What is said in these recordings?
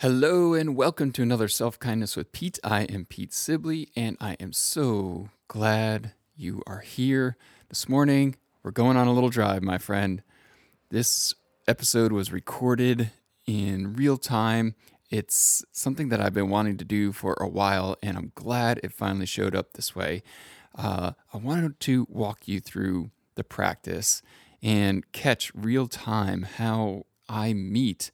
Hello, and welcome to another Self Kindness with Pete. I am Pete Sibley, and I am so glad you are here this morning. We're going on a little drive, my friend. This episode was recorded in real time it's something that I've been wanting to do for a while, and I'm glad it finally showed up this way. Uh, I wanted to walk you through the practice and catch real time how I meet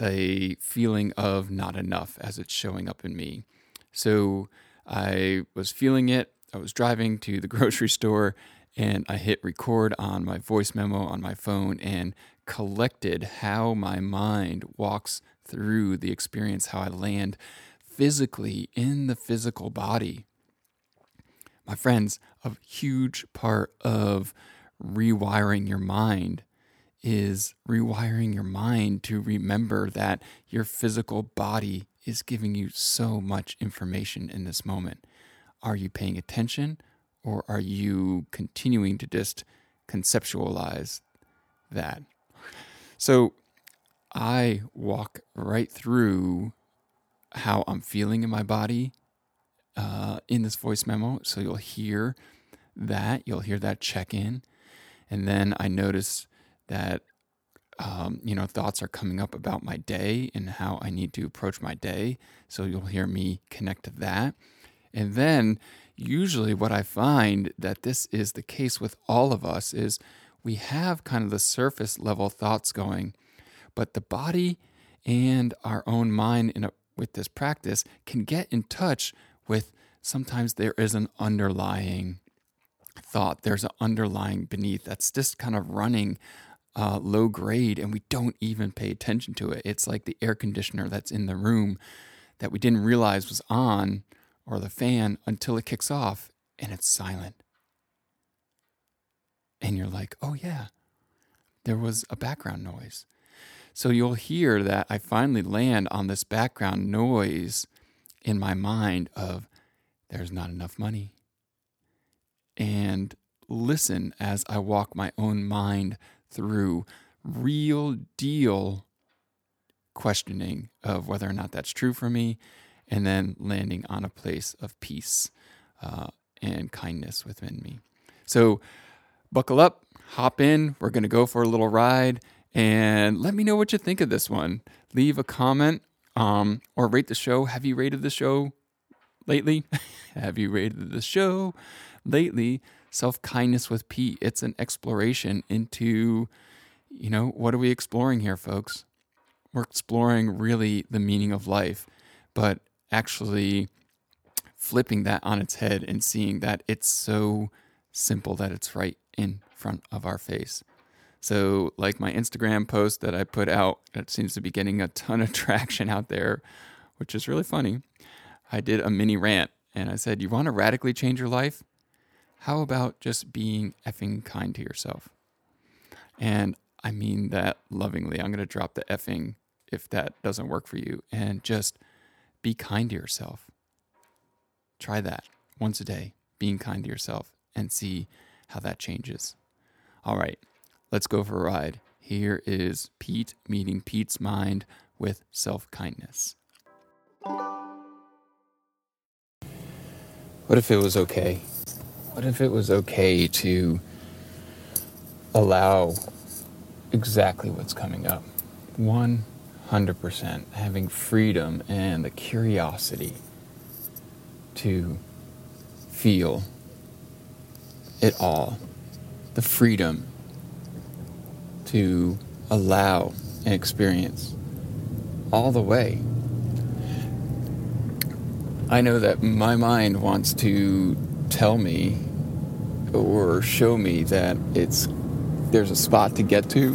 a feeling of not enough as it's showing up in me. So I was feeling it. I was driving to the grocery store and I hit record on my voice memo on my phone and collected how my mind walks through the experience, how I land physically in the physical body. My friends, a huge part of rewiring your mind is rewiring your mind to remember that your physical body is giving you so much information in this moment. Are you paying attention or are you continuing to just conceptualize that? So, I walk right through how I'm feeling in my body uh, in this voice memo. So you'll hear that, you'll hear that check in. And then I notice that, um, you know, thoughts are coming up about my day and how I need to approach my day. So you'll hear me connect to that. And then usually what I find that this is the case with all of us is we have kind of the surface level thoughts going but the body and our own mind a, with this practice can get in touch with sometimes there is an underlying thought, there's an underlying beneath that's just kind of running uh, low grade and we don't even pay attention to it. It's like the air conditioner that's in the room that we didn't realize was on or the fan until it kicks off and it's silent. And you're like, oh, yeah, there was a background noise. So you'll hear that I finally land on this background noise in my mind of there's not enough money. And listen as I walk my own mind through real deal questioning of whether or not that's true for me, and then landing on a place of peace uh, and kindness within me. So, buckle up, hop in. We're going to go for a little ride and let me know what you think of this one. Leave a comment um, or rate the show. Have you rated the show lately? Have you rated the show lately? Self kindness with Pete. It's an exploration into, you know, what are we exploring here, folks? We're exploring really the meaning of life, but actually flipping that on its head and seeing that it's so simple that it's right in front of our face. So, like my Instagram post that I put out, that seems to be getting a ton of traction out there, which is really funny. I did a mini rant and I said, You want to radically change your life? How about just being effing kind to yourself? And I mean that lovingly. I'm going to drop the effing if that doesn't work for you and just be kind to yourself. Try that once a day, being kind to yourself, and see how that changes. All right. Let's go for a ride. Here is Pete meeting Pete's mind with self kindness. What if it was okay? What if it was okay to allow exactly what's coming up? 100% having freedom and the curiosity to feel it all. The freedom to allow and experience all the way. I know that my mind wants to tell me or show me that it's there's a spot to get to,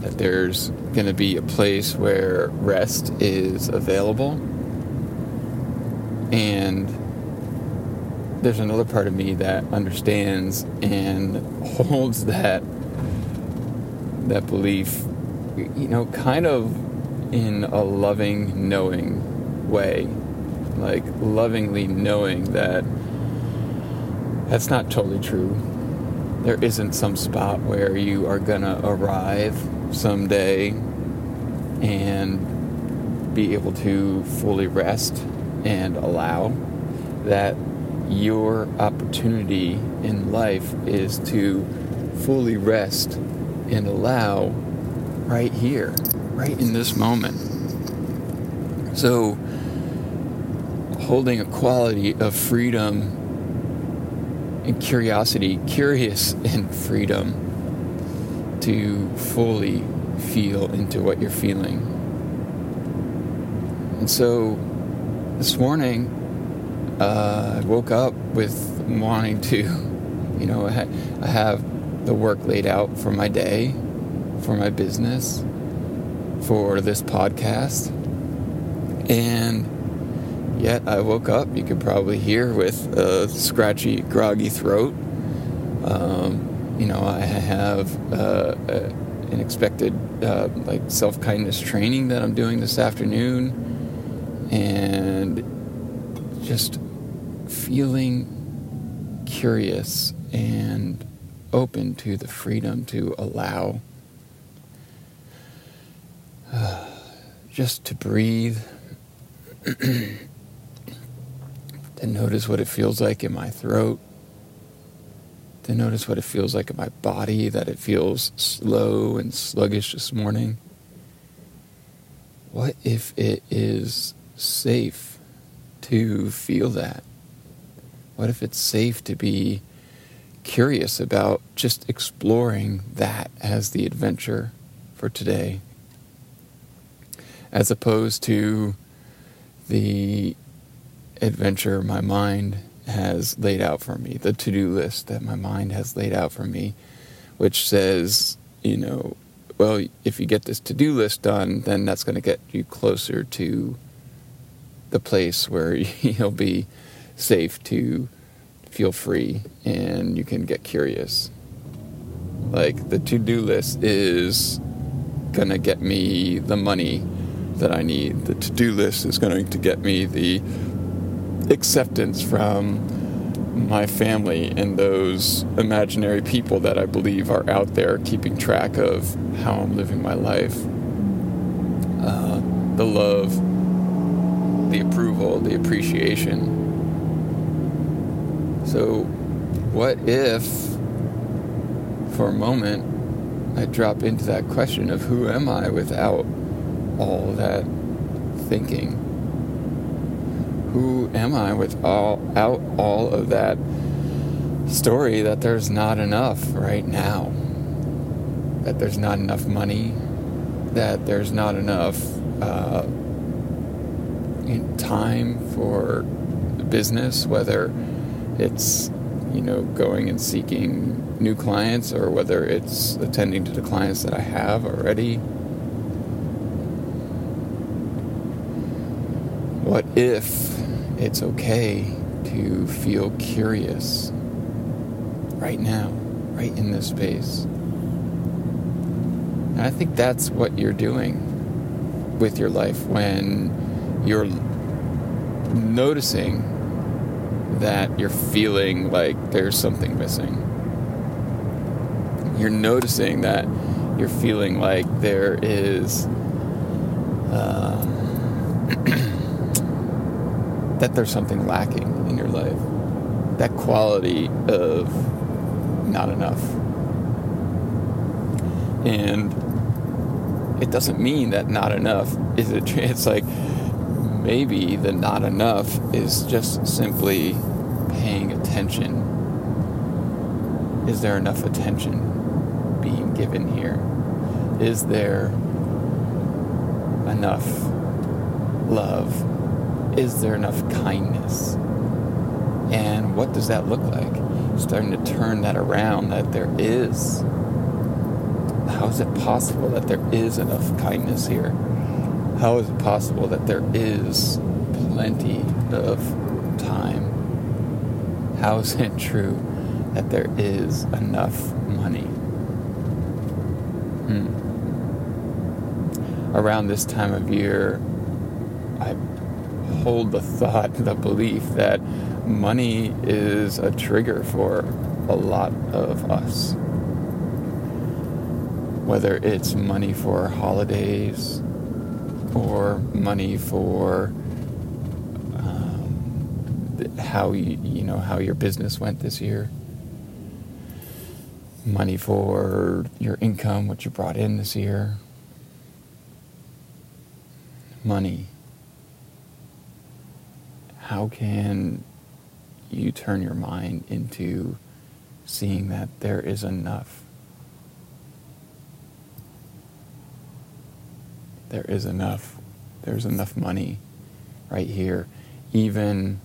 that there's going to be a place where rest is available. And there's another part of me that understands and holds that that belief you know kind of in a loving knowing way like lovingly knowing that that's not totally true there isn't some spot where you are gonna arrive someday and be able to fully rest and allow that your opportunity in life is to fully rest and allow right here, right in this moment. So, holding a quality of freedom and curiosity, curious in freedom to fully feel into what you're feeling. And so this morning, uh, I woke up with wanting to, you know, I have the work laid out for my day, for my business, for this podcast. And yet. I woke up, you could probably hear, with a scratchy, groggy throat. Um, you know, I have uh, an expected uh, like self kindness training that I'm doing this afternoon, and just feeling curious and open to the freedom to allow just to breathe, to notice what it feels like in my throat, to notice what it feels like in my body, that it feels slow and sluggish this morning. What if it is safe to feel that? What if it's safe to be curious about just exploring that as the adventure for today? As opposed to the adventure my mind has laid out for me, the to do list that my mind has laid out for me, which says, you know, well, if you get this to do list done, then that's going to get you closer to the place where you'll be safe to feel free and you can get curious. Like the to do list is going to get me the money that I need. The to do list is going to get me the acceptance from my family and those imaginary people that I believe are out there keeping track of how I'm living my life. Uh, the love, the approval, the appreciation. So, what if, for a moment, I drop into that question of who am I without all that thinking? Who am I without all of that story that there's not enough right now? That there's not enough money? That there's not enough uh, time for business, whether it's you know going and seeking new clients or whether it's attending to the clients that I have already. What if it's okay to feel curious right now, right in this space? And I think that's what you're doing with your life when you're noticing that you're feeling like there's something missing. You're noticing that you're feeling like there is uh, that there's something lacking in your life. That quality of not enough. And it doesn't mean that not enough is a it's like maybe the not enough is just simply paying attention. Is there enough attention being given here? Is there enough love? Is there enough kindness? And what does that look like? Starting to turn that around, that there is how is it possible that there is enough kindness here? How is it possible that there is plenty of time? How is it true that there is enough money? Hmm. Around this time of year, I hold the thought, the belief that money is a trigger for a lot of us. Whether it's money for holidays or money for um, how you, you know how your business went this year, money for your income, what you brought in this year, money. How can you turn your mind into seeing that there is enough. There is enough. There's enough money right here. Even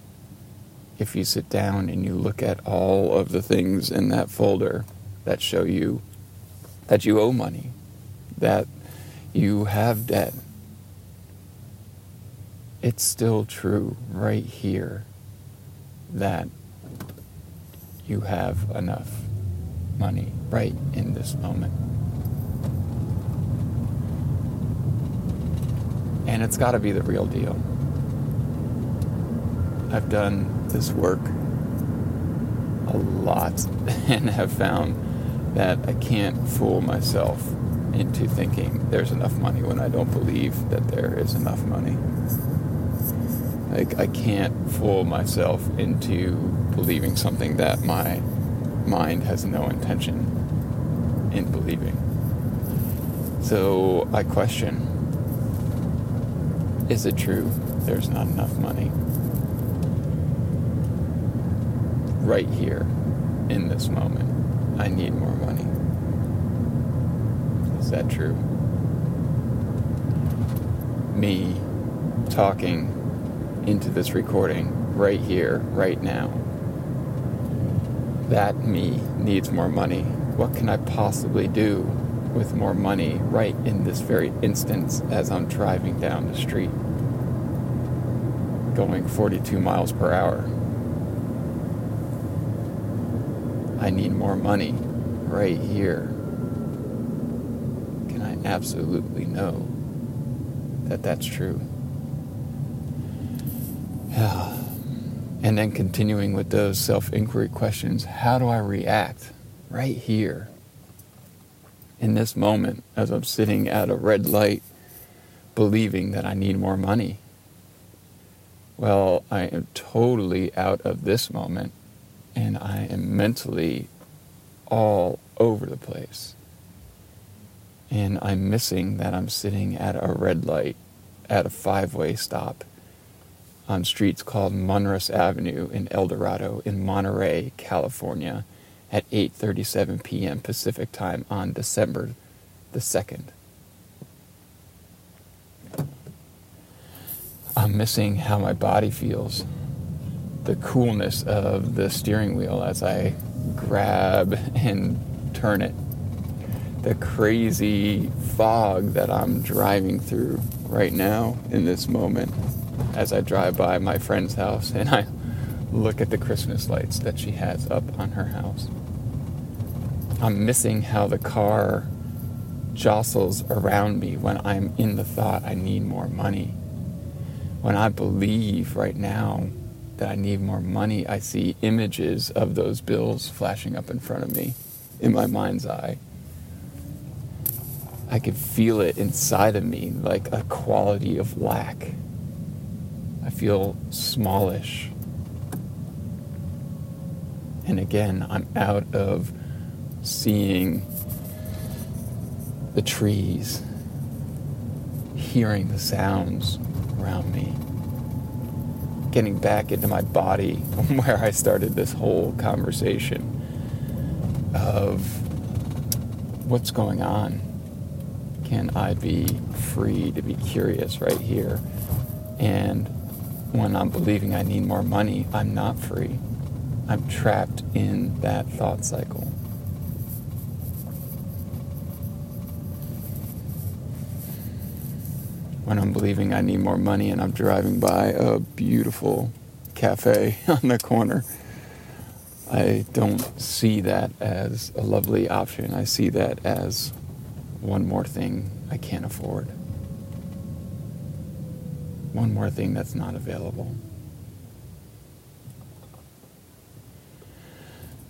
if you sit down and you look at all of the things in that folder that show you that you owe money, that you have debt, it's still true right here that you have enough money right in this moment. And it's got to be the real deal. I've done this work a lot and have found that I can't fool myself into thinking there's enough money when I don't believe that there is enough money. Like, I can't fool myself into believing something that my mind has no intention in believing. So I question is it true there's not enough money? Right here, in this moment, I need more money. Is that true? Me talking into this recording right here, right now. That me needs more money. What can I possibly do with more money right in this very instance as I'm driving down the street, going 42 miles per hour? I need more money right here. Can I absolutely know that that's true? Yeah. And then continuing with those self inquiry questions how do I react right here in this moment as I'm sitting at a red light believing that I need more money? Well, I am totally out of this moment and I am mentally all over the place. And I'm missing that I'm sitting at a red light at a five way stop on streets called Munroe Avenue in El Dorado in Monterey, California at 8:37 p.m. Pacific Time on December the 2nd. I'm missing how my body feels. The coolness of the steering wheel as I grab and turn it. The crazy fog that I'm driving through right now in this moment as I drive by my friend's house and I look at the Christmas lights that she has up on her house. I'm missing how the car jostles around me when I'm in the thought I need more money. When I believe right now that I need more money, I see images of those bills flashing up in front of me in my mind's eye. I could feel it inside of me like a quality of lack. I feel smallish. And again, I'm out of seeing the trees, hearing the sounds around me, getting back into my body where I started this whole conversation of what's going on. Can I be free to be curious right here? And when I'm believing I need more money, I'm not free. I'm trapped in that thought cycle. When I'm believing I need more money and I'm driving by a beautiful cafe on the corner, I don't see that as a lovely option. I see that as one more thing I can't afford. One more thing that's not available.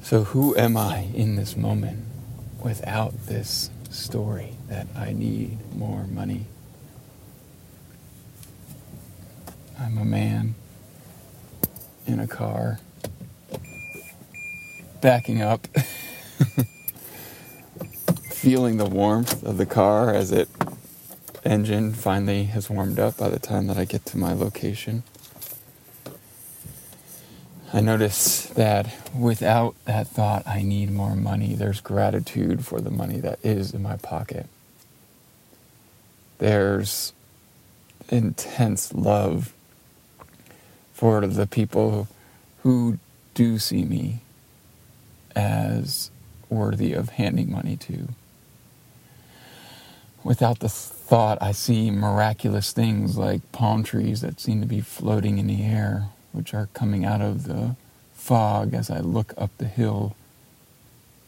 So, who am I in this moment without this story that I need more money? I'm a man in a car backing up, feeling the warmth of the car as it engine finally has warmed up by the time that I get to my location. I notice that without that thought, I need more money, there's gratitude for the money that is in my pocket. There's intense love for the people who do see me as worthy of handing money to. Without the thought, I see miraculous things like palm trees that seem to be floating in the air, which are coming out of the fog as I look up the hill,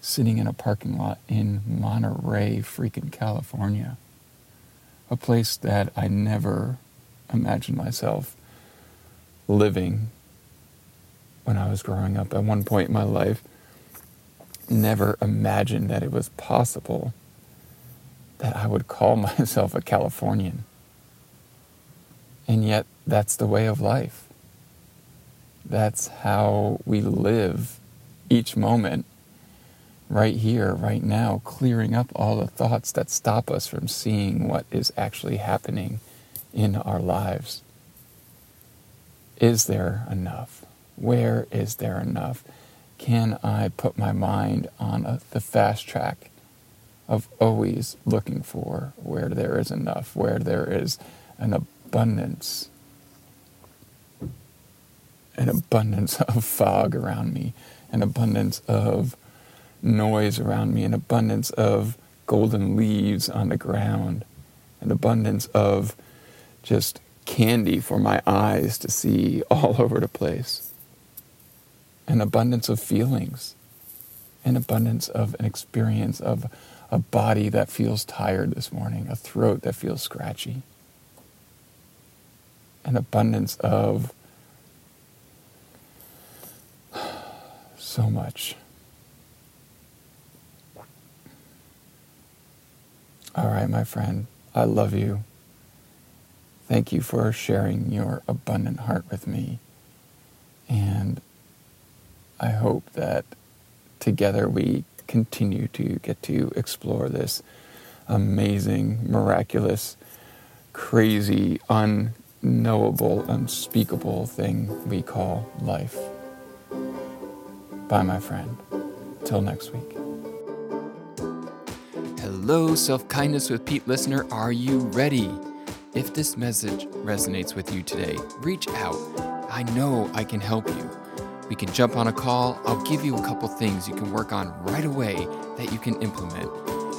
sitting in a parking lot in Monterey, freaking California. A place that I never imagined myself living when I was growing up. At one point in my life, never imagined that it was possible that I would call myself a Californian. And yet, that's the way of life. That's how we live each moment, right here, right now, clearing up all the thoughts that stop us from seeing what is actually happening in our lives. Is there enough? Where is there enough? Can I put my mind on a, the fast track of always looking for where there is enough, where there is an abundance, an abundance of fog around me, an abundance of noise around me, an abundance of golden leaves on the ground, an abundance of just candy for my eyes to see all over the place. An abundance of feelings, an abundance of an experience of a body that feels tired this morning, a throat that feels scratchy, an abundance of so much. All right, my friend, I love you. Thank you for sharing your abundant heart with me. And I hope that together we continue to get to explore this amazing, miraculous, crazy, unknowable, unspeakable thing we call life. Bye, my friend. Till next week. Hello, Self Kindness with Pete listener. Are you ready? If this message resonates with you today, reach out. I know I can help you. We can jump on a call. I'll give you a couple things you can work on right away that you can implement.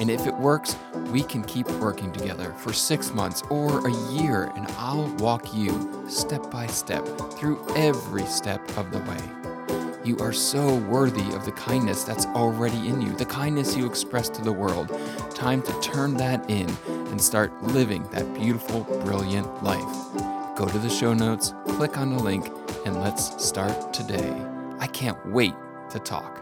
And if it works, we can keep working together for six months or a year, and I'll walk you step by step through every step of the way. You are so worthy of the kindness that's already in you, the kindness you express to the world. Time to turn that in and start living that beautiful, brilliant life. Go to the show notes, click on the link, and let's start today. I can't wait to talk.